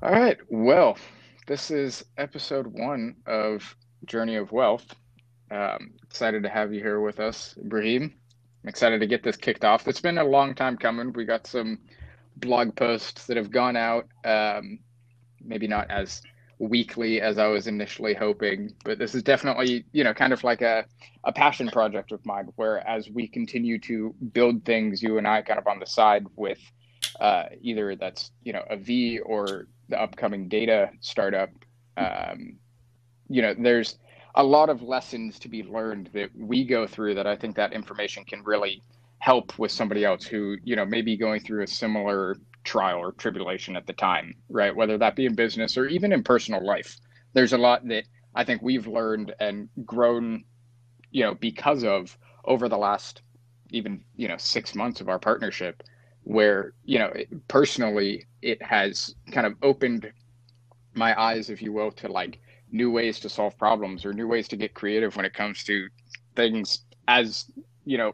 All right. Well, this is episode one of Journey of Wealth. Um, excited to have you here with us, Ibrahim. I'm excited to get this kicked off. It's been a long time coming. We got some blog posts that have gone out, um, maybe not as weekly as I was initially hoping, but this is definitely, you know, kind of like a, a passion project of mine where as we continue to build things, you and I kind of on the side with uh, either that's, you know, a V or the upcoming data startup, um, you know, there's a lot of lessons to be learned that we go through that I think that information can really help with somebody else who, you know, may be going through a similar trial or tribulation at the time, right? Whether that be in business or even in personal life. There's a lot that I think we've learned and grown, you know, because of over the last even, you know, six months of our partnership, where, you know, personally, it has kind of opened my eyes, if you will, to like new ways to solve problems or new ways to get creative when it comes to things as, you know,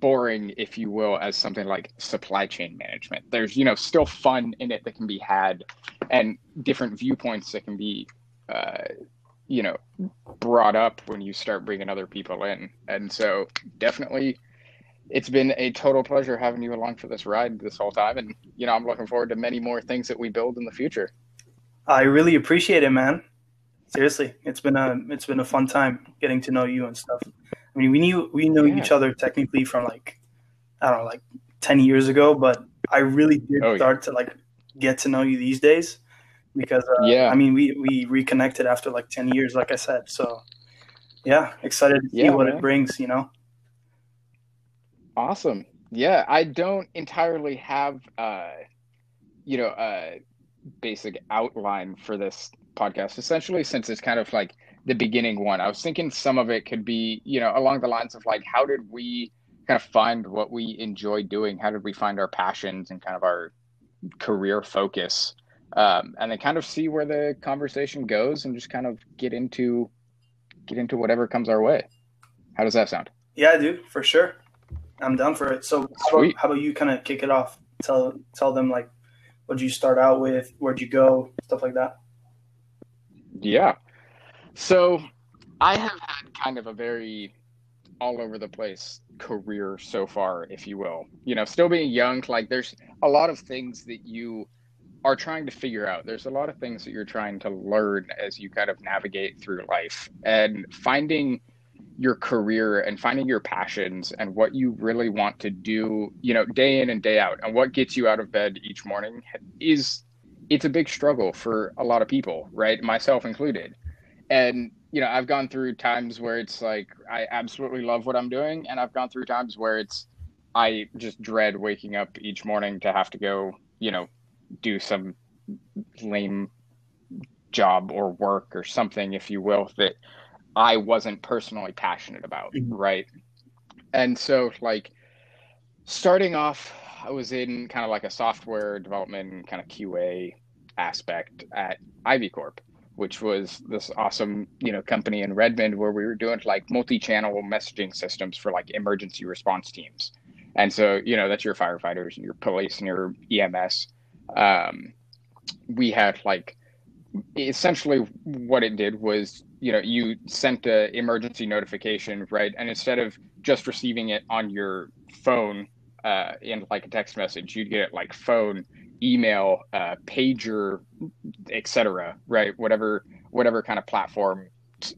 boring, if you will, as something like supply chain management. There's, you know, still fun in it that can be had and different viewpoints that can be, uh, you know, brought up when you start bringing other people in. And so definitely it's been a total pleasure having you along for this ride this whole time. And, you know, I'm looking forward to many more things that we build in the future. I really appreciate it, man. Seriously, it's been a it's been a fun time getting to know you and stuff. I mean, we knew we knew yeah. each other technically from like I don't know, like ten years ago, but I really did oh, start yeah. to like get to know you these days because uh, yeah, I mean, we we reconnected after like ten years, like I said. So yeah, excited to see yeah, what man. it brings. You know. Awesome. Yeah, I don't entirely have uh, you know a basic outline for this podcast. Essentially, since it's kind of like the beginning one. I was thinking some of it could be, you know, along the lines of like, how did we kind of find what we enjoy doing? How did we find our passions and kind of our career focus? Um, and then kind of see where the conversation goes and just kind of get into get into whatever comes our way. How does that sound? Yeah, dude, for sure. I'm down for it. So how about, how about you kind of kick it off? Tell tell them like what did you start out with, where'd you go, stuff like that. Yeah. So I have had kind of a very all over the place career so far, if you will. You know, still being young, like there's a lot of things that you are trying to figure out. There's a lot of things that you're trying to learn as you kind of navigate through life and finding your career and finding your passions and what you really want to do, you know, day in and day out and what gets you out of bed each morning is it's a big struggle for a lot of people, right? Myself included and you know i've gone through times where it's like i absolutely love what i'm doing and i've gone through times where it's i just dread waking up each morning to have to go you know do some lame job or work or something if you will that i wasn't personally passionate about mm-hmm. right and so like starting off i was in kind of like a software development kind of qa aspect at ivy corp which was this awesome, you know, company in Redmond where we were doing like multi-channel messaging systems for like emergency response teams. And so, you know, that's your firefighters and your police and your EMS. Um, we had like essentially what it did was, you know, you sent a emergency notification, right? And instead of just receiving it on your phone uh, in like a text message, you'd get it like phone email, uh, pager, etc. Right, whatever whatever kind of platform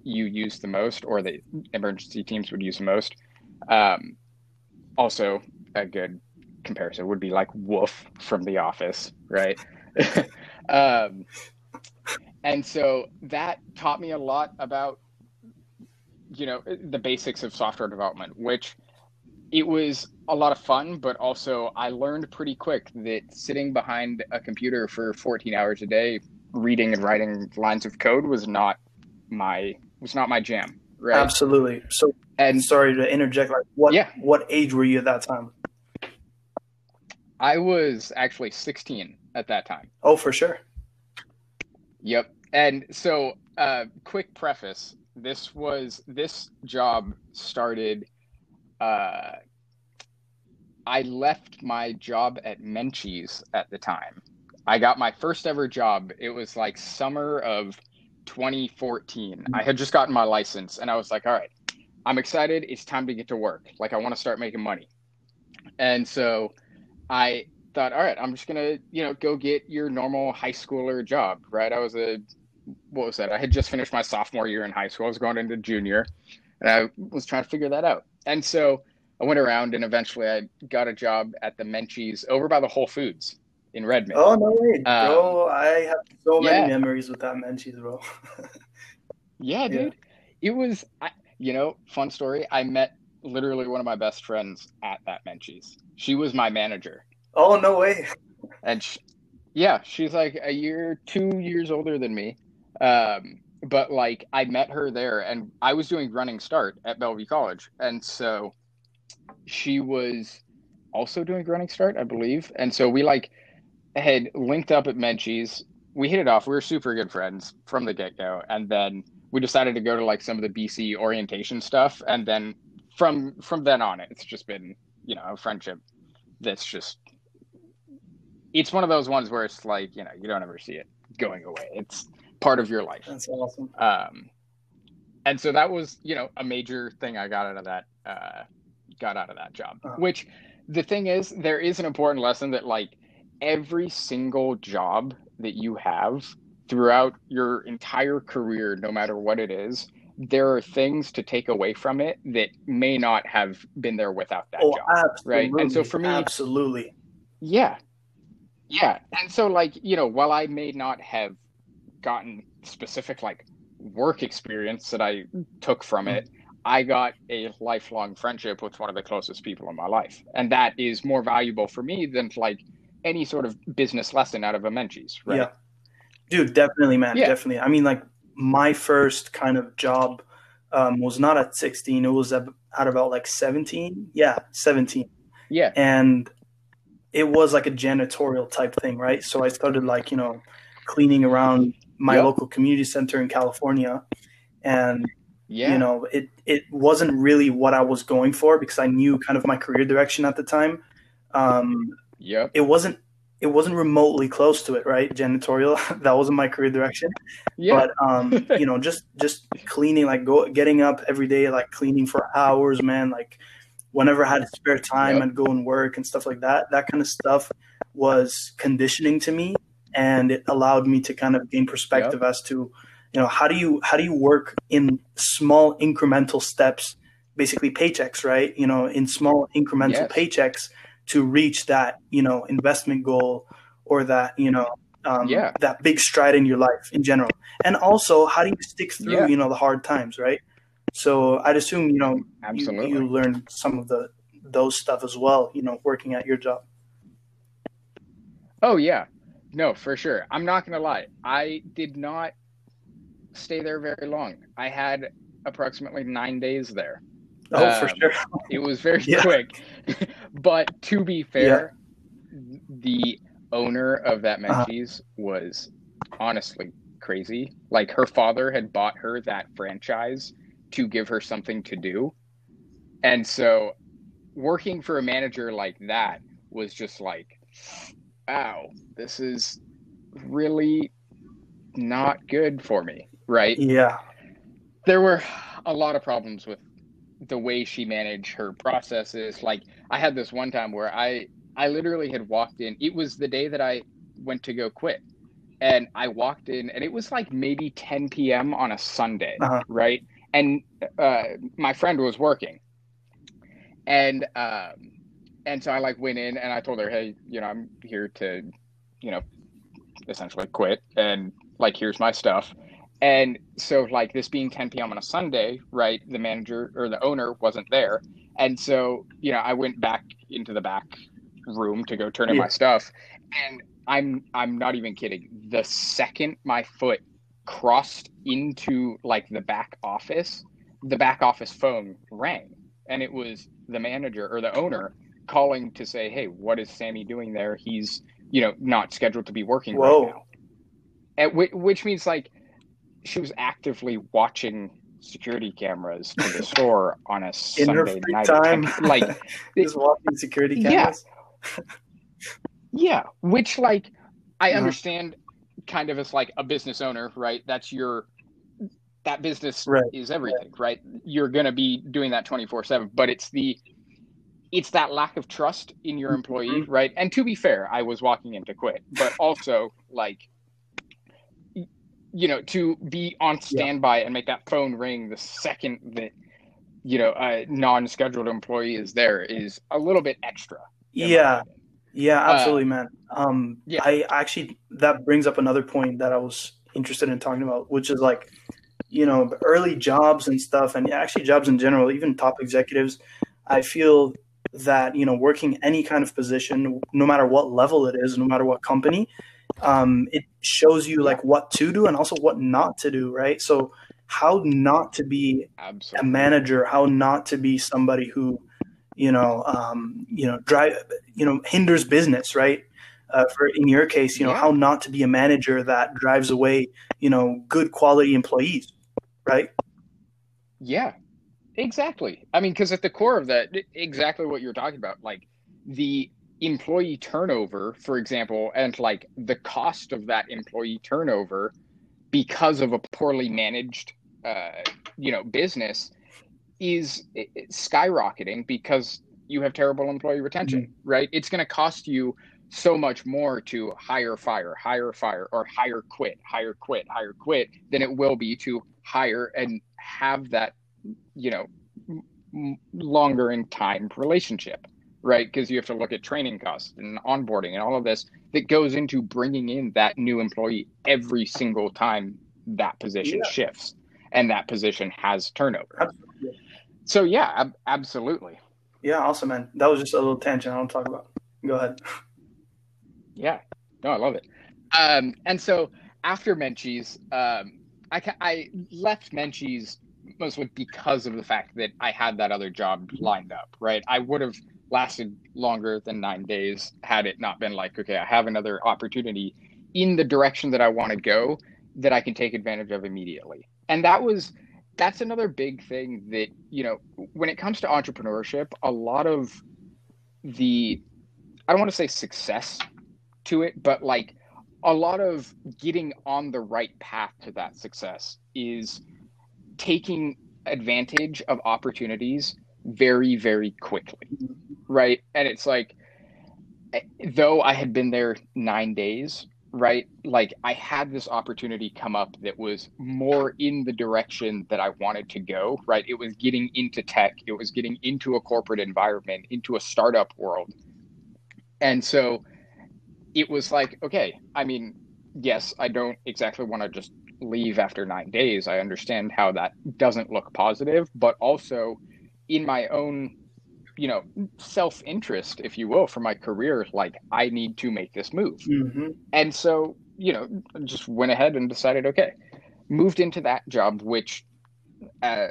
you use the most, or the emergency teams would use the most. Um, also, a good comparison would be like WUPHF from The Office, right? um, and so that taught me a lot about you know the basics of software development, which it was a lot of fun, but also I learned pretty quick that sitting behind a computer for 14 hours a day, reading and writing lines of code was not my was not my jam. Right. Absolutely. So, and sorry to interject. Like, what yeah. what age were you at that time? I was actually 16 at that time. Oh, for sure. Yep. And so, uh, quick preface: this was this job started uh, I left my job at Menchie's at the time. I got my first ever job. It was like summer of 2014. I had just gotten my license and I was like, all right, I'm excited. It's time to get to work. Like, I want to start making money. And so I thought, all right, I'm just going to, you know, go get your normal high schooler job, right? I was a, what was that? I had just finished my sophomore year in high school. I was going into junior and I was trying to figure that out. And so I went around and eventually I got a job at the Menchie's over by the Whole Foods in Redmond. Oh no way, um, bro! I have so many yeah. memories with that Menchie's, bro. yeah, dude. Yeah. It was, I, you know, fun story. I met literally one of my best friends at that Menchie's. She was my manager. Oh no way! And she, yeah, she's like a year, two years older than me. Um, but like I met her there, and I was doing running start at Bellevue College, and so she was also doing running start, I believe. And so we like had linked up at Menchie's. We hit it off. We were super good friends from the get go, and then we decided to go to like some of the BC orientation stuff, and then from from then on, it's just been you know a friendship that's just it's one of those ones where it's like you know you don't ever see it going away. It's part of your life. That's awesome. Um, and so that was you know a major thing I got out of that uh, got out of that job. Uh-huh. Which the thing is, there is an important lesson that like every single job that you have throughout your entire career, no matter what it is, there are things to take away from it that may not have been there without that oh, job. Right. And so for me, absolutely. Yeah. Yeah. And so, like, you know, while I may not have gotten specific, like, work experience that I took from it, I got a lifelong friendship with one of the closest people in my life. And that is more valuable for me than, like, any sort of business lesson out of a Menchie's, right? Yeah. Dude, definitely, man. Yeah. Definitely. I mean, like my first kind of job um, was not at 16. It was at, at about like 17. Yeah, 17. Yeah. And it was like a janitorial type thing, right? So I started like, you know, cleaning around my yep. local community center in California. And yeah. you know, it it wasn't really what I was going for because I knew kind of my career direction at the time. Um, yeah. It wasn't it wasn't remotely close to it, right? Janitorial. that wasn't my career direction. Yeah. But um, you know, just just cleaning, like go getting up every day, like cleaning for hours, man. Like whenever I had spare time, yep. I'd go and work and stuff like that. That kind of stuff was conditioning to me, and it allowed me to kind of gain perspective yep. as to, you know, how do you how do you work in small incremental steps, basically paychecks, right? You know, in small incremental yes. paychecks to reach that you know investment goal or that you know um, yeah. that big stride in your life in general and also how do you stick through yeah. you know the hard times right so i'd assume you know Absolutely. you, you learned some of the those stuff as well you know working at your job oh yeah no for sure i'm not gonna lie i did not stay there very long i had approximately nine days there Oh, um, for sure. it was very yeah. quick. but to be fair, yeah. the owner of that uh-huh. Menchie's uh-huh. was honestly crazy. Like her father had bought her that franchise to give her something to do. And so working for a manager like that was just like, wow, this is really not good for me. Right. Yeah. There were a lot of problems with the way she managed her processes. Like I had this one time where I I literally had walked in. It was the day that I went to go quit. And I walked in and it was like maybe 10 p.m. on a Sunday, uh-huh. right? And uh, my friend was working. And um and so I like went in and I told her, "Hey, you know, I'm here to, you know, essentially quit and like here's my stuff." And so, like this being 10 p.m. on a Sunday, right? The manager or the owner wasn't there. And so, you know, I went back into the back room to go turn in yeah. my stuff. And I'm I'm not even kidding. The second my foot crossed into like the back office, the back office phone rang. And it was the manager or the owner calling to say, Hey, what is Sammy doing there? He's, you know, not scheduled to be working Whoa. right now. At, which means like she was actively watching security cameras to the store on a in Sunday night. Time. Like just watching security cameras. Yeah. yeah, which like I uh-huh. understand kind of as like a business owner, right? That's your that business right. is everything, right? You're going to be doing that 24/7, but it's the it's that lack of trust in your employee, mm-hmm. right? And to be fair, I was walking in to quit, but also like you know, to be on standby yeah. and make that phone ring the second that you know a non-scheduled employee is there is a little bit extra. Yeah. Yeah, uh, absolutely, uh, man. Um, yeah. I actually that brings up another point that I was interested in talking about, which is like, you know, early jobs and stuff, and actually jobs in general, even top executives. I feel that you know, working any kind of position, no matter what level it is, no matter what company, um, it shows you like what to do and also what not to do, right? So, how not to be Absolutely. a manager, how not to be somebody who you know, um, you know, drive, you know, hinders business, right? Uh, for in your case, you know, yeah. how not to be a manager that drives away, you know, good quality employees, right? Yeah, exactly. I mean, because at the core of that, exactly what you're talking about, like the employee turnover, for example, and like the cost of that employee turnover because of a poorly managed, uh, you know, business is skyrocketing because you have terrible employee retention, mm-hmm. right? It's going to cost you so much more to hire fire, hire fire, or hire quit, hire quit, hire quit than it will be to hire and have that, you know, m- longer in time relationship, right? Because you have to look at training costs and onboarding and all of this that goes into bringing in that new employee every single time that position yeah. shifts and that position has turnover. Absolutely. So yeah, ab- absolutely. Yeah, awesome, man. That was just a little tangent I don't talk about. Go ahead. Yeah, no, I love it. Um, and so after Menchie's, um, I I left Menchie's mostly because of the fact that I had that other job lined up. Right, I would have lasted longer than nine days had it not been like, okay, I have another opportunity in the direction that I want to go that I can take advantage of immediately. And that was that's another big thing that you know when it comes to entrepreneurship a lot of the i don't want to say success to it but like a lot of getting on the right path to that success is taking advantage of opportunities very very quickly right? And it's like eh, though i had been there 9 days right? Like I had this opportunity come up that was more in the direction that I wanted to go, right? It was getting into tech, it was getting into a corporate environment, into a startup world. And so it was like, okay, I mean, yes, I don't exactly want to just leave after 9 days. I understand how that doesn't look positive, but also in my own you know self interest if you will for my career like i need to make this move mm-hmm. and so you know just went ahead and decided okay moved into that job which uh,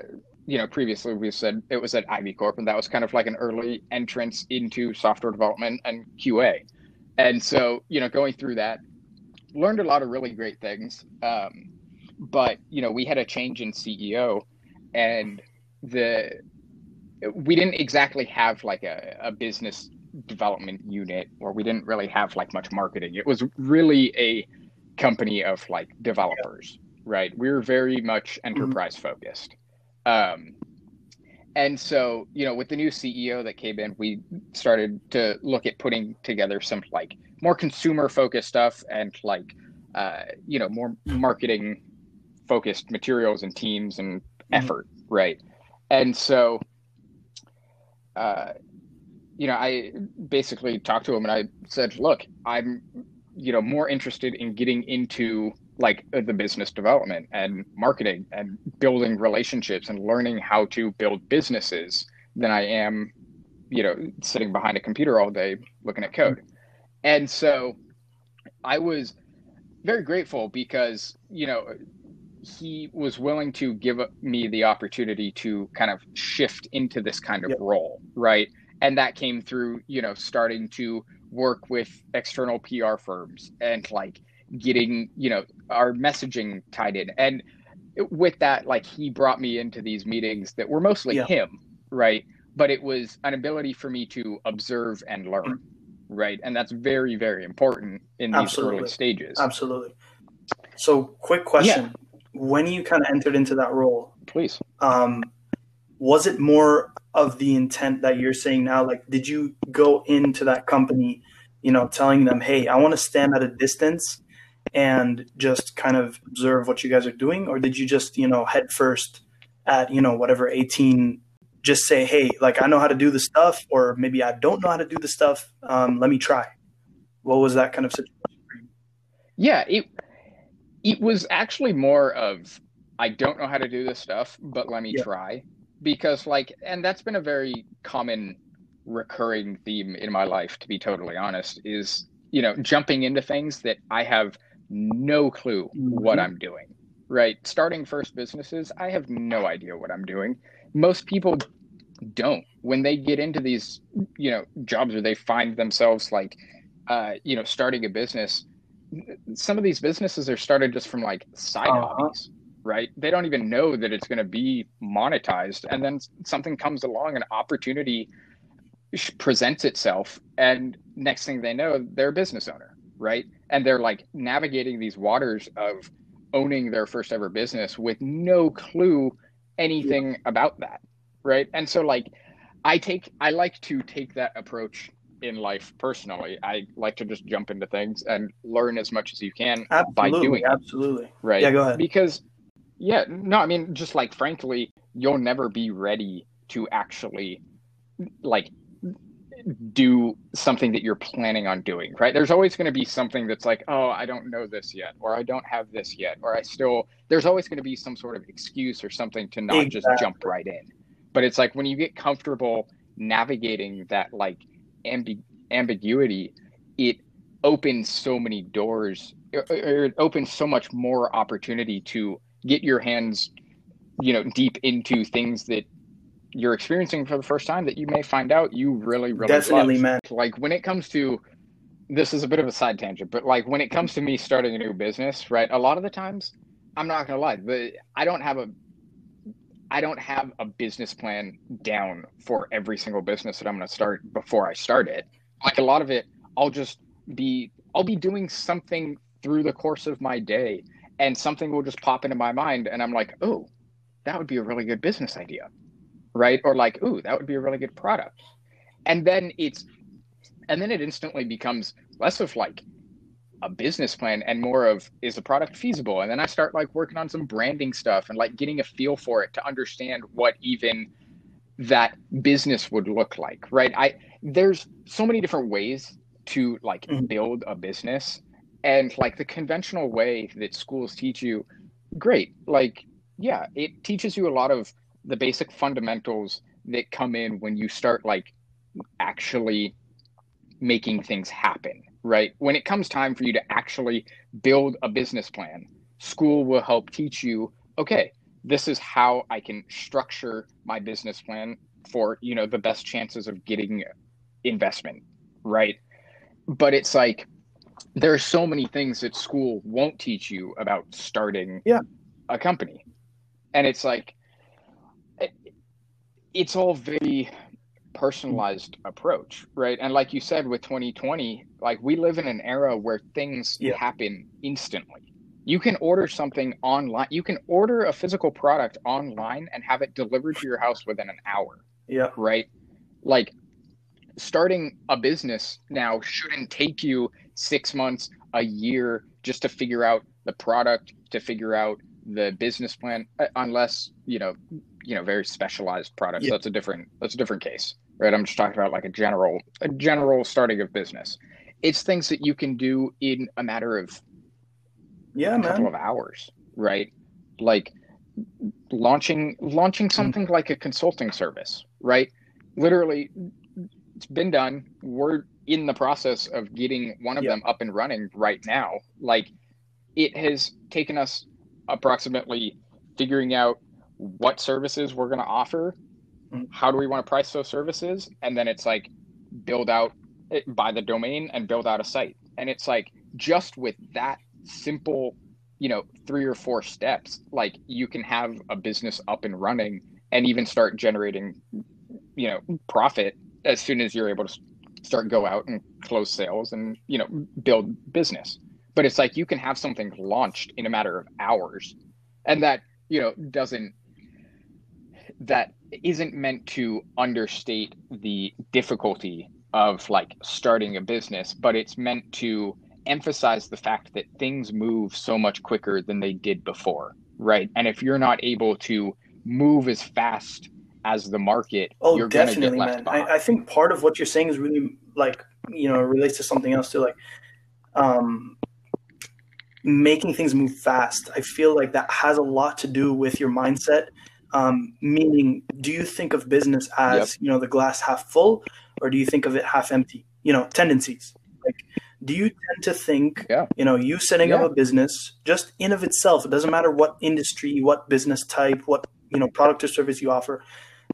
you know previously we said it was at ivy corp and that was kind of like an early entrance into software development and qa and so you know going through that learned a lot of really great things um, but you know we had a change in ceo and the we didn't exactly have like a, a business development unit or we didn't really have like much marketing it was really a company of like developers right we were very much mm-hmm. enterprise focused um, and so you know with the new ceo that came in we started to look at putting together some like more consumer focused stuff and like uh, you know more marketing focused materials and teams and mm-hmm. effort right and so uh, you know, I basically talked to him and I said, look, I'm, you know, more interested in getting into like the business development and marketing and building relationships and learning how to build businesses than I am, you know, sitting behind a computer all day looking at code. And so I was very grateful because, you know, he was willing to give me the opportunity to kind of shift into this kind of yep. role, right? And that came through, you know, starting to work with external PR firms and like getting, you know, our messaging tied in. And with that, like he brought me into these meetings that were mostly him, right? But it was an ability for me to observe and learn, right? And that's very, very important in these Absolutely. early stages. Absolutely. So, quick question: When you kind of entered into that role, Please. um, was it more of the intent that you're saying now? Like, did you go into that company, you know, telling them, "Hey, I want to stand at a distance and just kind of observe what you guys are doing," or did you just, you know, head first at, you know, whatever 18, just say, "Hey, like I know how to do the stuff," or maybe I don't know how to do the stuff. Um, let me try. What was that kind of situation? Yeah, it it was actually more of I don't know how to do this stuff, but let me Yeah. try. Because like and that's been a very common recurring theme in my life to be totally honest is, you know, jumping into things that I have no clue what Mhm. I'm doing. Right? Starting first businesses, I have no idea what I'm doing. Most people don't when they get into these, you know, jobs or they find themselves like uh, you know, starting a business some of these businesses are started just from like side Uh-huh. hobbies, right? They don't even know that it's going to be monetized, and then something comes along, an opportunity presents itself, and next thing they know, they're a business owner, right? And they're like navigating these waters of owning their first ever business with no clue anything about that, right? And so like I take I like to take that approach in life personally. I like to just jump into things and learn as much as you can by Absolutely, doing it, absolutely. right? Yeah, go ahead. Because yeah, no, I mean just like frankly, you'll never be ready to actually like do something that you're planning on doing, right? There's always going to be something that's like, "Oh, I don't know this yet," or "I don't have this yet," or "I still." There's always going to be some sort of excuse or something to not just jump right in. But it's like when you get comfortable navigating that like ambi- ambiguity, it opens so many doors or or it opens so much more opportunity to get your hands you know deep into things that you're experiencing for the first time that you may find out you really really Definitely, love. man. like when it comes to this is a bit of a side tangent but like when it comes to me starting a new business right a lot of the times i'm not gonna lie but i don't have a i don't have a business plan down for every single business that i'm gonna start before i start it. Like a lot of it i'll just be i'll be doing something through the course of my day and something will just pop into my mind and i'm like oh that would be a really good business idea right? Or like ooh that would be a really good product. And then it's and then it instantly becomes less of like a business plan and more of is the product feasible? And then i start like working on some branding stuff and like getting a feel for it to understand what even that business would look like right? I there's so many different ways to like Mhm. build a business. And like the conventional way that schools teach you great. Like yeah it teaches you a lot of the basic fundamentals that come in when you start like actually making things happen right? When it comes time for you to actually build a business plan school will help teach you okay this is how i can structure my business plan for you know the best chances of getting investment right? But it's like there are so many things that school won't teach you about starting Yeah. a company. And it's like it, it's all very personalized approach right and like you said with 2020 like we live in an era where things Yeah. happen instantly you can order something online you can order a physical product online and have it delivered to your house within an hour Yeah, right? Like starting a business now shouldn't take you six months, a year just to figure out the product, to figure out the business plan, uh, unless you know, you know, very specialized products. Yeah. That's a different that's a different case, right? I'm just talking about like a general a general starting of business. It's things that you can do in a matter of yeah, a couple man. of hours, right? Like launching launching hmm. something like a consulting service, right? Literally, it's been done. We're in the process of getting one of Yeah. them up and running right now. Like it has taken us approximately figuring out what services we're going to offer. Mm-hmm. how do we want to price those services, and then it's like build out by the domain and build out a site. And it's like just with that simple, you know, three or four steps, like you can have a business up and running and even start generating, you know, profit as soon as you're able to start go out and close sales and you know build business. But it's like you can have something launched in a matter of hours and that you know doesn't that isn't meant to understate the difficulty of like starting a business but it's meant to emphasize the fact that things move so much quicker than they did before right? And if you're not able to move as fast as the market oh you're definitely man. I, I, think part of what you're saying is really like you know relates to something else too like um making things move fast. I feel like that has a lot to do with your mindset um, meaning do you think of business as yep. you know the glass half full or do you think of it half empty you know tendencies like do you tend to think yeah. you know you setting yeah. up a business just in of itself it doesn't matter what industry what business type what you know product or service you offer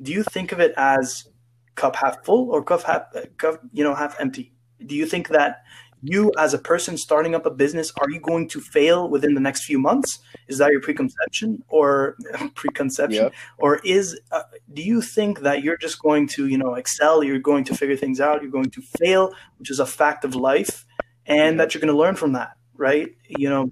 do you think of it as cup half full or cup half cup you know half empty do you think that you as a person starting up a business are you going to fail within the next few months? Is that your preconception or preconception? Yep. or is uh, do you think that you're just going to you know excel you're going to figure things out you're going to fail which is a fact of life and that you're going to learn from that right? You know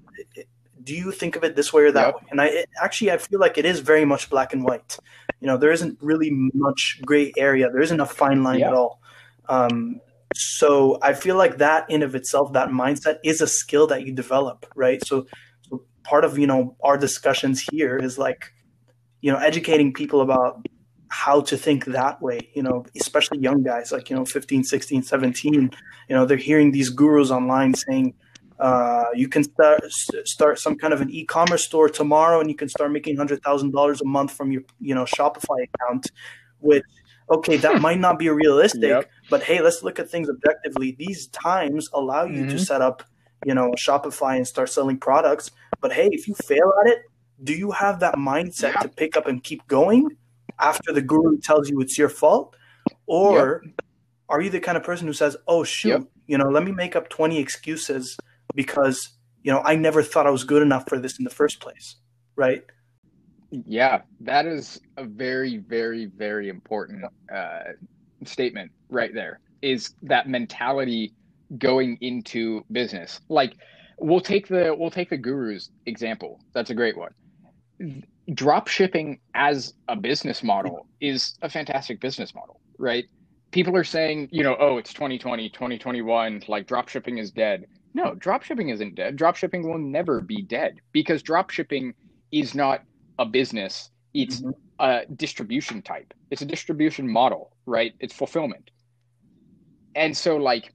do you think of it this way or that yep. way? And i it, actually i feel like it is very much black and white. You know there isn't really much gray area. There isn't a fine line yep. at all. Um, so i feel like that in of itself that mindset is a skill that you develop right? So, part of you know our discussions here is like you know educating people about how to think that way you know especially young guys like you know 15 16 17 you know they're hearing these gurus online saying uh, you can start start some kind of an e-commerce store tomorrow and you can start making $100000 a month from your you know shopify account which okay, that might not be realistic, yep. but hey, let's look at things objectively. These times allow you mm-hmm. to set up, you know, Shopify and start selling products. But hey, if you fail at it, do you have that mindset yeah. to pick up and keep going after the guru tells you it's your fault? Or yep. are you the kind of person who says, oh, shoot, yep. you know, let me make up 20 excuses because, you know, I never thought I was good enough for this in the first place, right? Yeah, that is a very, very, very important uh, statement right there. Is that mentality going into business? Like, we'll take the we'll take the gurus example. That's a great one. Drop shipping as a business model is a fantastic business model, right? People are saying, you know, oh, it's 2020, 2021, like drop shipping is dead. No, drop shipping isn't dead. Drop shipping will never be dead because drop shipping is not a business, it's mm-hmm. a distribution type. It's a distribution model, right? It's fulfillment. And so like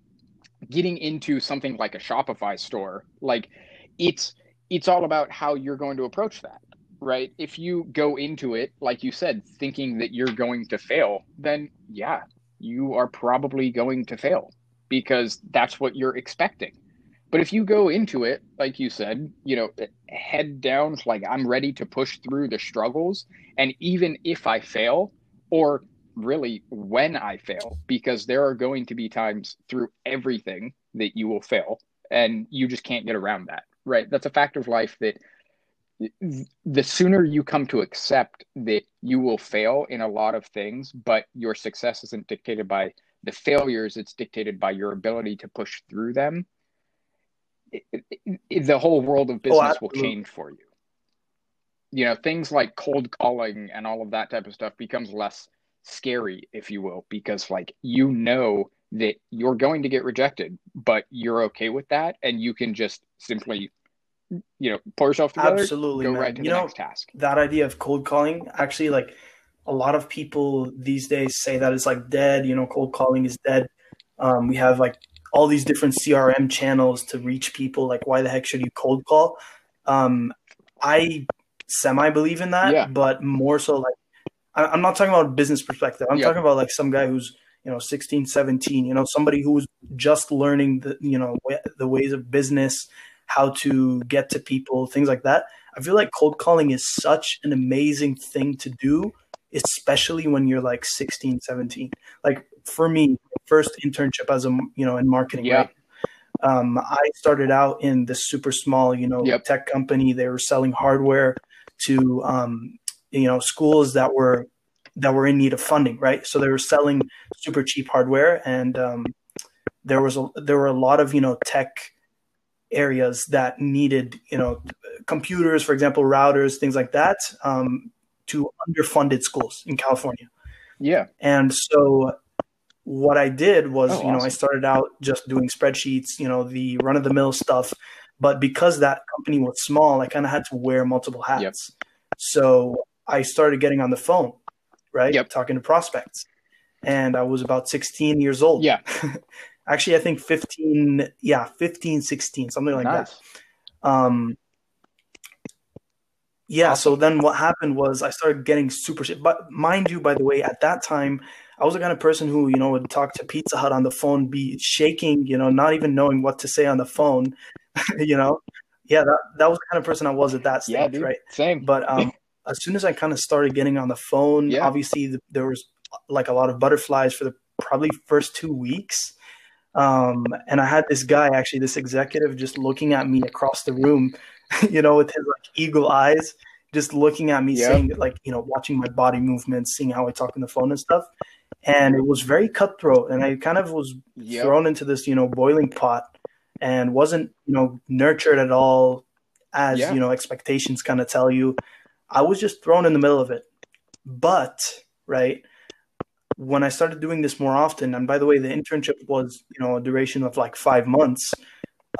getting into something like a Shopify store, like it's it's all about how you're going to approach that, right? If you go into it like you said thinking that you're going to fail, then yeah, you are probably going to fail because that's what you're expecting but if you go into it, like you said, you know, head down, like I'm ready to push through the struggles. And even if I fail, or really when I fail, because there are going to be times through everything that you will fail and you just can't get around that, right? That's a fact of life that the sooner you come to accept that you will fail in a lot of things, but your success isn't dictated by the failures, it's dictated by your ability to push through them the whole world of oh, business oh, will change for you. You know, things like cold calling and all of that type of stuff becomes less scary, if you will, because like you know that you're going to get rejected, but you're okay with that, and you can just simply, you know, pull yourself together, absolutely, go man. right to you the know, next task. That idea of cold calling, actually, like a lot of people these days say that it's like dead. You know, cold calling is dead. Um, we have like all these different CRM channels to reach people. Like, why the heck should you cold call? Um, I semi believe in that, yeah. but more so like I, am not talking about business perspective. I'm yeah. talking about like some guy who's you know 16, 17. You know, somebody who's just learning the you know the ways of business, how to get to people, things like that. I feel like cold calling is such an amazing thing to do, especially when you're like 16, 17. Like for me, first internship as a you know in marketing. Yeah. Right? Um, I started out in this super small, you know, yep. tech company. They were selling hardware to, um, you know, schools that were that were in need of funding, right? So they were selling super cheap hardware, and um, there was a there were a lot of you know tech areas that needed you know computers, for example, routers, things like that, um, to underfunded schools in California. Yeah, and so what I did was, oh, you know, awesome. I started out just doing spreadsheets, you know, the run of the mill stuff. But because that company was small, I kind of had to wear multiple hats. Yep. So I started getting on the phone, right? Yep. Talking to prospects. And I was about 16 years old. Yeah. Actually, I think 15, yeah, 15, 16, something like nice. that. Um, yeah. So then what happened was I started getting super. But mind you, by the way, at that time, I was the kind of person who, you know, would talk to Pizza Hut on the phone, be shaking, you know, not even knowing what to say on the phone, you know. Yeah, that, that was the kind of person I was at that stage, Yeah, dude. right? Same. But um, as soon as I kind of started getting on the phone, Yeah. obviously th- there was like a lot of butterflies for the probably first two weeks. Um, and I had this guy, actually, this executive, just looking at me across the room, you know, with his like eagle eyes, just looking at me, Yeah. saying like, you know, watching my body movements, seeing how I talk on the phone and stuff. And it was very cutthroat, and I kind of was Yep. thrown into this, you know, boiling pot, and wasn't, you know, nurtured at all, as Yeah. you know, expectations kind of tell you. I was just thrown in the middle of it. But right when I started doing this more often, and by the way, the internship was you know a duration of like five months.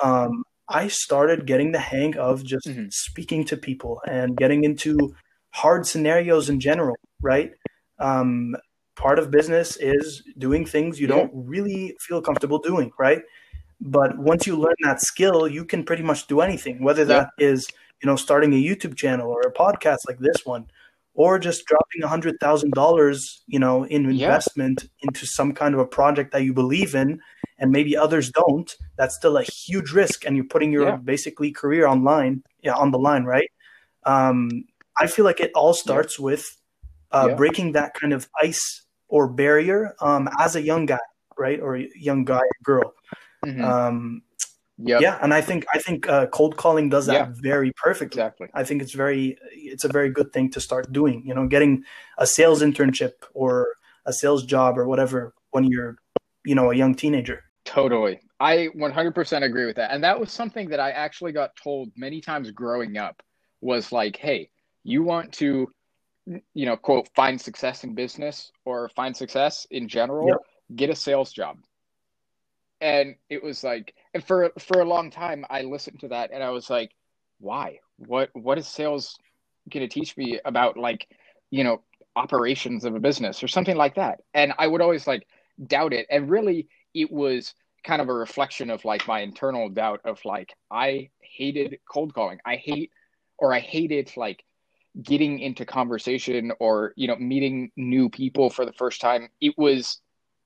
Um, I started getting the hang of just Mhm. speaking to people and getting into hard scenarios in general. Right. Um, part of business is doing things you Yeah. don't really feel comfortable doing. Right. But once you learn that skill, you can pretty much do anything, whether Yeah. that is you know starting a YouTube channel or a podcast like this one, or just dropping a hundred thousand dollars, you know, in Yeah. investment into some kind of a project that you believe in, and maybe others don't. That's still a huge risk, and you're putting your Yeah. basically career online, yeah, on the line, right? Um, I feel like it all starts with uh, Yeah. breaking that kind of ice or barrier um, as a young guy, right, or young guy or girl. Mhm. Um, Yep. Yeah, and I think I think uh, cold calling does that Yeah. very perfectly. Exactly. I think it's very it's a very good thing to start doing. You know, getting a sales internship or a sales job or whatever when you're, you know, a young teenager. Totally. I 100% agree with that. And that was something that I actually got told many times growing up was like, hey, you want to, you know, quote, find success in business or find success in general, Yep. get a sales job. And it was like, and for for a long time, I listened to that and I was like, why? What what is sales going to teach me about like, you know, operations of a business or something like that? And I would always like doubt it. And really, it was kind of a reflection of like my internal doubt of like I hated cold calling. I hate or I hated like getting into conversation or you know meeting new people for the first time. It was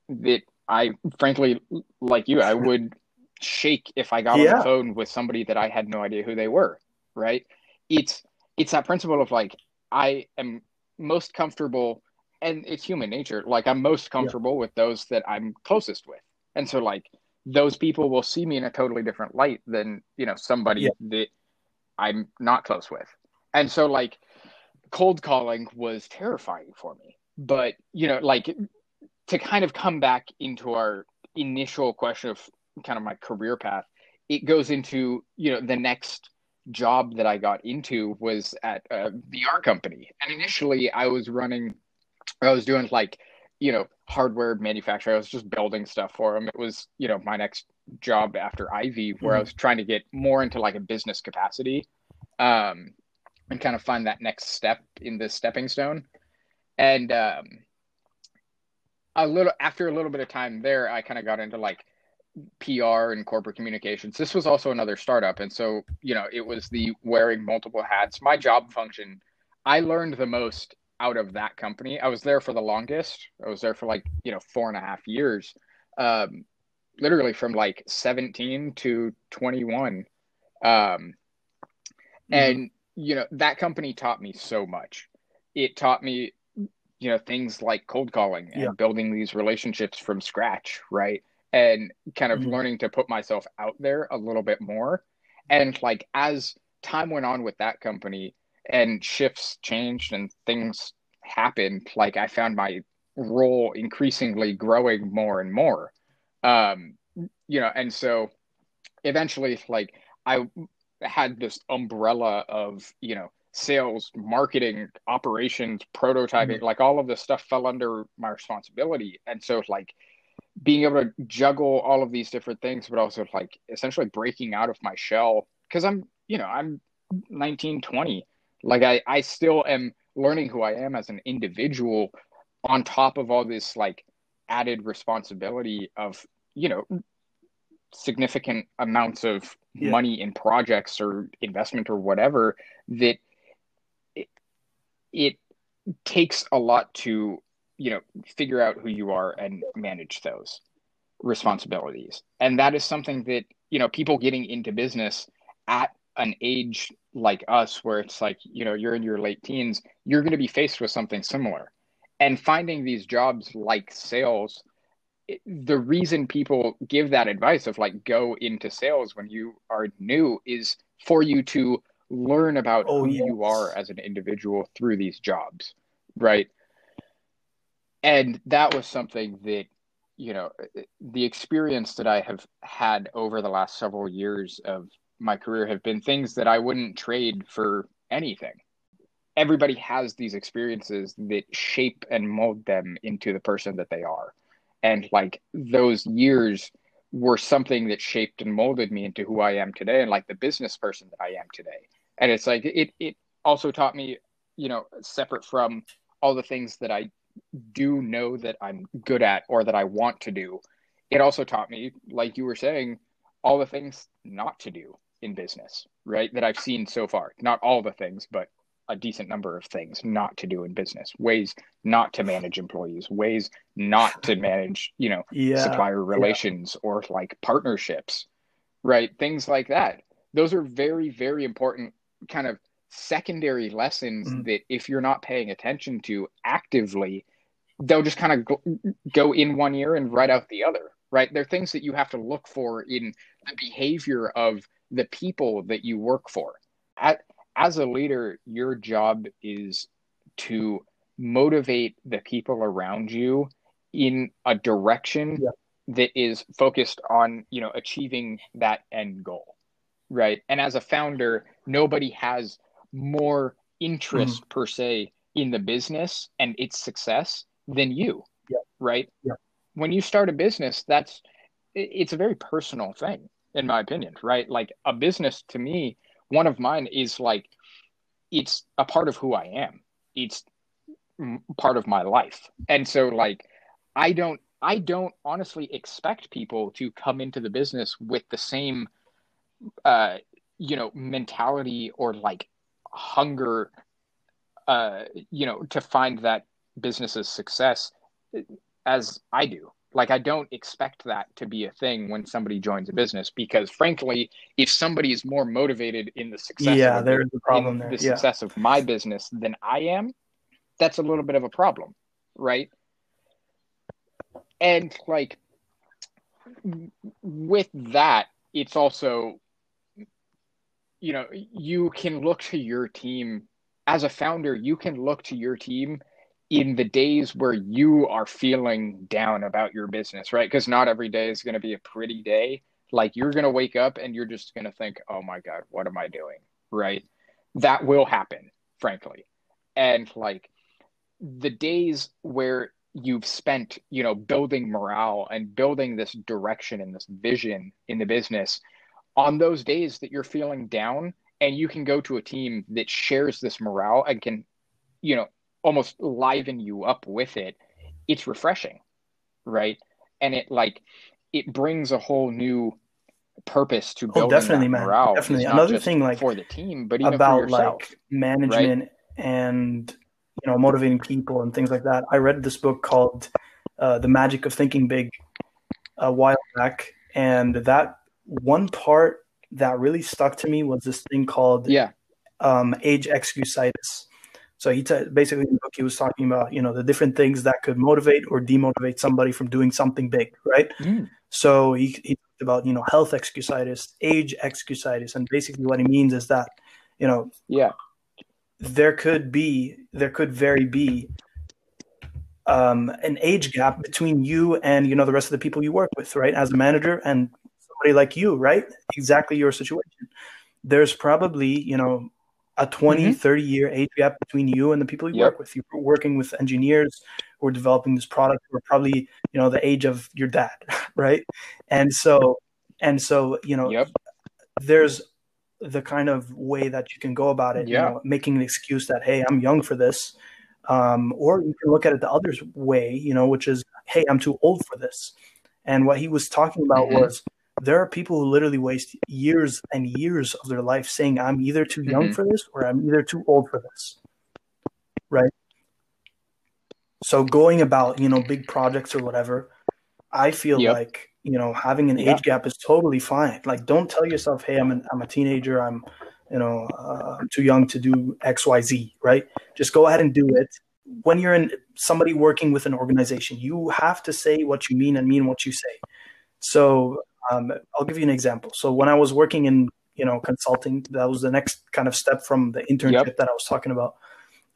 that I frankly like you I would shake if I got on Yeah. the phone with somebody that I had no idea who they were, right? It's it's that principle of like I am most comfortable and it's human nature. Like I'm most comfortable with those that I'm closest with. And so like those people will see me in a totally different light than, you know, somebody Yeah. that I'm not close with. And so like cold calling was terrifying for me. But, you know, like to kind of come back into our initial question of kind of my career path, it goes into, you know, the next job that I got into was at a VR company. And initially I was running I was doing like, you know, hardware manufacturing. I was just building stuff for them. It was, you know, my next job after Ivy, where I was trying to get more into like a business capacity, um, and kind of find that next step in this stepping stone. And um, a little after a little bit of time there, I kind of got into like PR and corporate communications. This was also another startup, and so you know, it was the wearing multiple hats. My job function, I learned the most out of that company. I was there for the longest. I was there for like, you know, four and a half years. Um, literally from like 17 to 21. Um, and, you know, that company taught me so much. It taught me, you know, things like cold calling and Yeah. building these relationships from scratch, right? And kind of Mhm. learning to put myself out there a little bit more. And like as time went on with that company, and shifts changed and things happened like i found my role increasingly growing more and more um you know, and so eventually, like I had this umbrella of you know sales, marketing, operations, prototyping, mm-hmm. like all of this stuff fell under my responsibility. And so like being able to juggle all of these different things, but also like essentially breaking out of my shell because I'm, you know, I'm 19, 20. Like I, I still am learning who I am as an individual on top of all this like added responsibility of, you know, significant amounts of yeah. money in projects or investment or whatever that it takes a lot to you know figure out who you are and manage those responsibilities and that is something that you know people getting into business at an age like us where it's like you know you're in your late teens you're going to be faced with something similar and finding these jobs like sales the reason people give that advice of like go into sales when you are new is for you to learn about oh, who yes. you are as an individual through these jobs, right? And that was something that, you know, the experience that I have had over the last several years of my career have been things that I wouldn't trade for anything. Everybody has these experiences that shape and mold them into the person that they are. And like those years were something that shaped and molded me into who I am today and like the business person that I am today. And it's like it it also taught me you know separate from all the things that i do know that i'm good at or that i want to do it also taught me like you were saying all the things not to do in business right that i've seen so far. Not all the things but a decent number of things not to do in business ways not to manage employees ways not to manage you know yeah, supplier relations yeah. or like partnerships right things like that those are very very important kind of secondary lessons mm-hmm. that if you're not paying attention to actively they'll just kind of go, go in one ear and right out the other right they're things that you have to look for in the behavior of the people that you work for At, as a leader your job is to motivate the people around you in a direction yeah. that is focused on you know achieving that end goal right and as a founder nobody has more interest mm. per se in the business and its success than you yeah. right yeah. when you start a business that's it's a very personal thing in my opinion right like a business to me one of mine is like it's a part of who i am. It's part of my life. And so like i don't i don't honestly expect people to come into the business with the same uh you know mentality or like hunger uh you know to find that business's success as i do like i don't expect that to be a thing when somebody joins a business because frankly if somebody is more motivated in the success yeah of there's a problem there. the yeah. success of my business than i am that's a little bit of a problem right? And like with that it's also you know, you can look to your team. As a founder, you can look to your team in the days where you are feeling down about your business, right? Because not every day is going to be a pretty day. Like you're going to wake up and you're just going to think, oh my God, what am I doing? Right? That will happen, frankly. And like the days where you've spent, you know, building morale and building this direction and this vision in the business on those days that you're feeling down and you can go to a team that shares this morale and can you know almost liven you up with it it's refreshing right and it like it brings a whole new purpose to building oh, definitely man morale. definitely another thing like for the team but even about yourself, like management right? and you know motivating people and things like that i read this book called uh, the magic of thinking big a while back and that one part that really stuck to me was this thing called yeah um, age excusitis. So he t- basically in the book he was talking about you know the different things that could motivate or demotivate somebody from doing something big, right? Mm. So he, he talked about you know health excusitis, age excusitis, and basically what he means is that you know yeah there could be there could very be um, an age gap between you and you know the rest of the people you work with, right? As a manager and somebody like you, right? Exactly your situation. There's probably you know a 20, mm-hmm. 30 year age gap between you and the people you yep. work with. You're working with engineers who are developing this product who are probably, you know, the age of your dad, right? And so, and so, you know, yep. there's the kind of way that you can go about it, yeah. you know, making an excuse that, hey, I'm young for this. Um, or you can look at it the other way, you know, which is, hey, I'm too old for this. And what he was talking about mm-hmm. was there are people who literally waste years and years of their life saying, I'm either too young mm-hmm. for this or I'm either too old for this. Right. So going about, you know, big projects or whatever, I feel yep. like, you know, having an yeah. age gap is totally fine. Like, don't tell yourself, hey, I'm, an, I'm a teenager. I'm, you know, uh, I'm too young to do X, Y, Z, right? Just go ahead and do it. When you're in somebody working with an organization, you have to say what you mean and mean what you say. So um, I'll give you an example. So when I was working in you know consulting, that was the next kind of step from the internship yep. that I was talking about.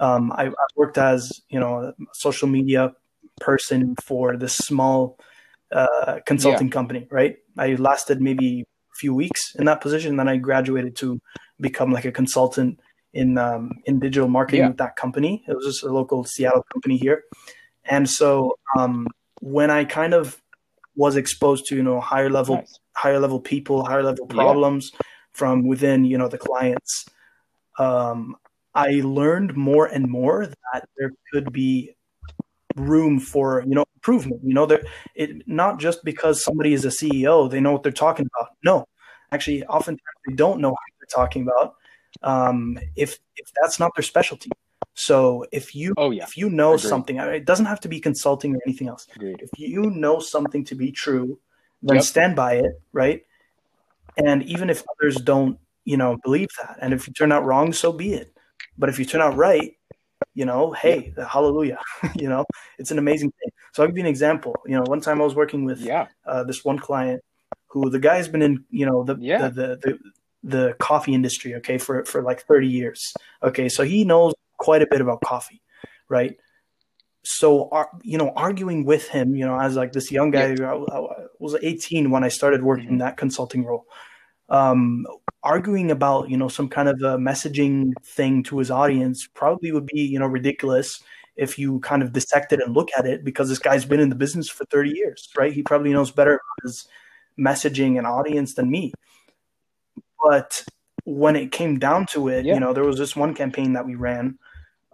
Um, I, I, worked as you know a social media person for this small uh, consulting yeah. company. Right, I lasted maybe a few weeks in that position. Then I graduated to become like a consultant in um, in digital marketing yeah. with that company. It was just a local Seattle company here, and so um, when I kind of was exposed to you know higher level nice. higher level people higher level problems yeah. from within you know the clients. Um, i learned more and more that there could be room for you know improvement. You know there it not just because somebody is a ceo they know what they're talking about. No. Actually oftentimes they don't know what they're talking about. Um, if if that's not their specialty so if you oh, yeah. if you know something, it doesn't have to be consulting or anything else. Agreed. If you know something to be true, then yep. stand by it, right? And even if others don't, you know, believe that, and if you turn out wrong, so be it. But if you turn out right, you know, hey, yeah. hallelujah, you know, it's an amazing thing. So I'll give you an example. You know, one time I was working with yeah. uh, this one client who the guy's been in, you know, the, yeah. the, the, the the coffee industry, okay, for for like 30 years. Okay, so he knows quite a bit about coffee, right? So, you know, arguing with him, you know, as like this young guy, yeah. I, was 18 when I started working mm-hmm. that consulting role. Um, arguing about, you know, some kind of a messaging thing to his audience probably would be, you know, ridiculous if you kind of dissect it and look at it because this guy's been in the business for 30 years, right? He probably knows better about his messaging and audience than me. But when it came down to it, yeah. you know, there was this one campaign that we ran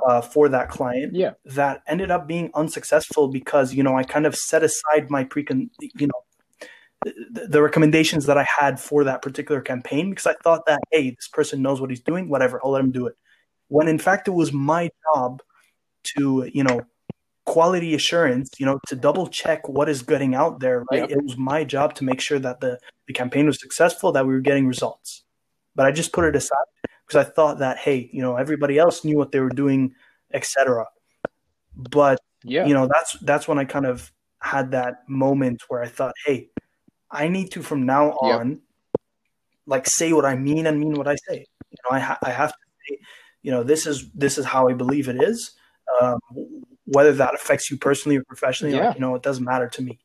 uh, for that client yeah. that ended up being unsuccessful because you know I kind of set aside my precon you know the, the, recommendations that I had for that particular campaign because I thought that hey this person knows what he's doing whatever I'll let him do it when in fact it was my job to you know quality assurance you know to double check what is getting out there right yep. it was my job to make sure that the the campaign was successful that we were getting results but I just put it aside because I thought that hey, you know, everybody else knew what they were doing, etc. But yeah, you know, that's that's when I kind of had that moment where I thought, hey, I need to from now on, yep. like say what I mean and mean what I say. You know, I ha- I have to say, you know, this is this is how I believe it is. Um, whether that affects you personally or professionally, yeah. like, you know, it doesn't matter to me.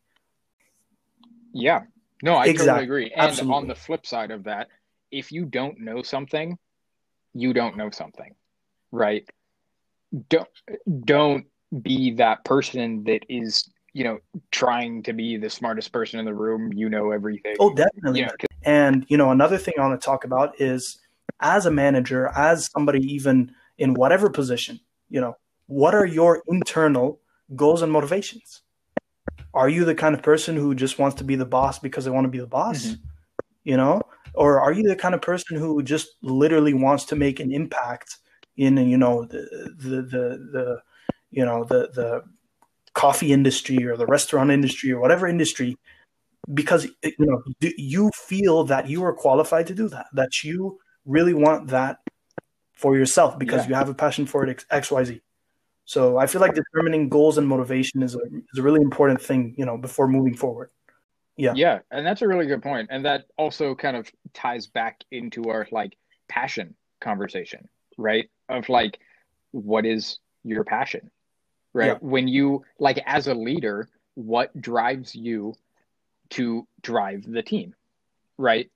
Yeah. No, I exactly. totally agree. And Absolutely. on the flip side of that, if you don't know something, you don't know something, right? Don't don't be that person that is you know trying to be the smartest person in the room. You know everything. Oh, definitely. You know, and you know another thing I want to talk about is as a manager, as somebody even in whatever position, you know, what are your internal goals and motivations? Are you the kind of person who just wants to be the boss because they want to be the boss? Mm-hmm. You know, or are you the kind of person who just literally wants to make an impact in you know the the the, the you know the the coffee industry or the restaurant industry or whatever industry? Because you know you feel that you are qualified to do that that you really want that for yourself because yeah. you have a passion for it xyz so i feel like determining goals and motivation is a, is a really important thing you know before moving forward yeah. Yeah. And that's a really good point. And that also kind of ties back into our like passion conversation, right? Of like, what is your passion? right? Yeah. When you like as a leader, what drives you to drive the team, right?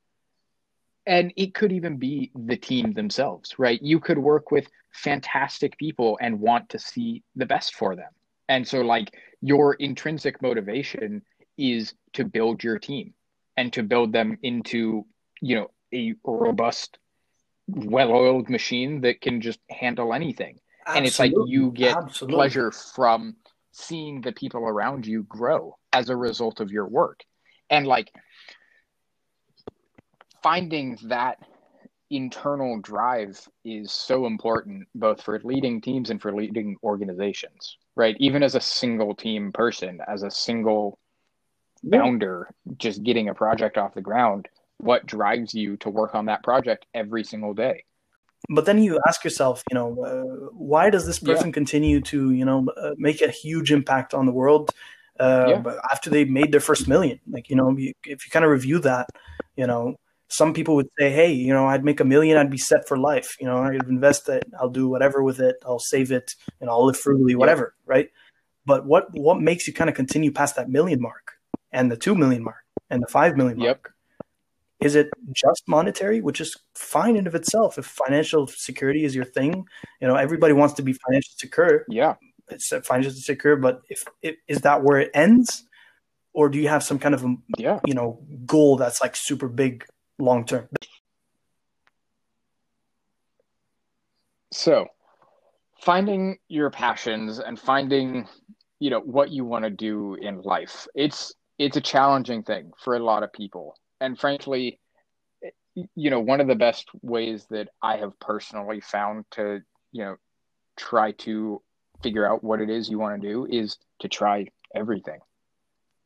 And it could even be the team themselves, right? You could work with fantastic people and want to see the best for them. And so, like, your intrinsic motivation is to build your team and to build them into, you know, a robust, well oiled machine that can just handle anything. Absolutely. And it's like you get Absolutely. pleasure from seeing the people around you grow as a result of your work. And like finding that internal drive is so important both for leading teams and for leading organizations right even as a single team person as a single founder just getting a project off the ground what drives you to work on that project every single day but then you ask yourself you know uh, why does this person yeah. continue to you know uh, make a huge impact on the world uh, yeah. after they made their first million like you know you, if you kind of review that you know some people would say hey you know i'd make a million i'd be set for life you know i'd invest it i'll do whatever with it i'll save it and i'll live frugally whatever yeah. right but what what makes you kind of continue past that million mark and the 2 million mark and the 5 million mark yep. Is it just monetary, which is fine in of itself? If financial security is your thing, you know everybody wants to be financially secure. Yeah, it's uh, financially secure. But if, if is that where it ends, or do you have some kind of yeah you know goal that's like super big long term? So, finding your passions and finding you know what you want to do in life it's it's a challenging thing for a lot of people and frankly, you know, one of the best ways that I have personally found to, you know, try to figure out what it is you want to do is to try everything.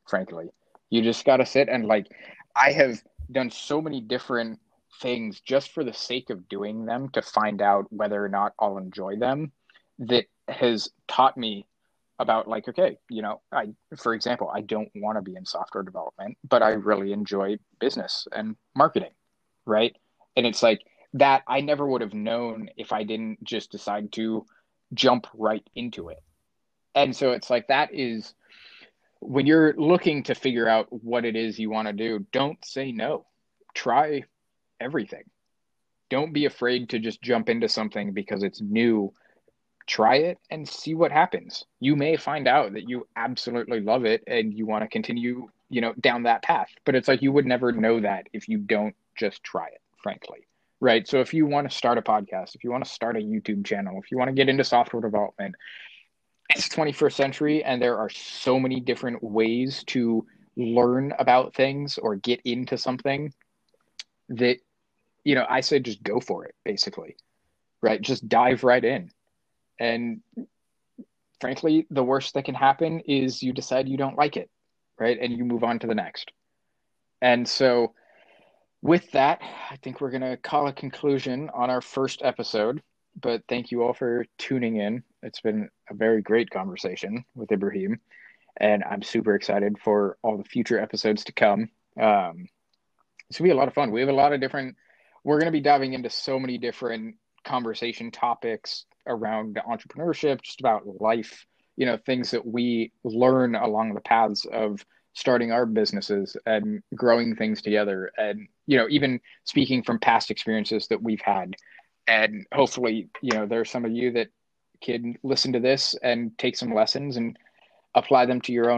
Frankly, you just got to sit and like, I have done so many different things just for the sake of doing them to find out whether or not I'll enjoy them that has taught me about like okay you know i for example i don't want to be in software development but i really enjoy business and marketing right? And it's like that i never would have known if i didn't just decide to jump right into it. And so it's like that is when you're looking to figure out what it is you want to do don't say no. Try everything. Don't be afraid to just jump into something because it's new try it and see what happens. You may find out that you absolutely love it and you want to continue, you know, down that path. But it's like you would never know that if you don't just try it, frankly. Right. So if you want to start a podcast, if you want to start a YouTube channel, if you want to get into software development, it's 21st century and there are so many different ways to learn about things or get into something that you know, I say just go for it basically. Right? Just dive right in and frankly, the worst that can happen is you decide you don't like it, right? And you move on to the next. And so, with that, I think we're going to call a conclusion on our first episode. But thank you all for tuning in. It's been a very great conversation with Ibrahim. And I'm super excited for all the future episodes to come. Um, it's going to be a lot of fun. We have a lot of different, we're going to be diving into so many different conversation topics, around entrepreneurship, just about life, you know, things that we learn along the paths of starting our businesses and growing things together. And, you know, even speaking from past experiences that we've had. And hopefully, you know, there's some of you that can listen to this and take some lessons and apply them to your own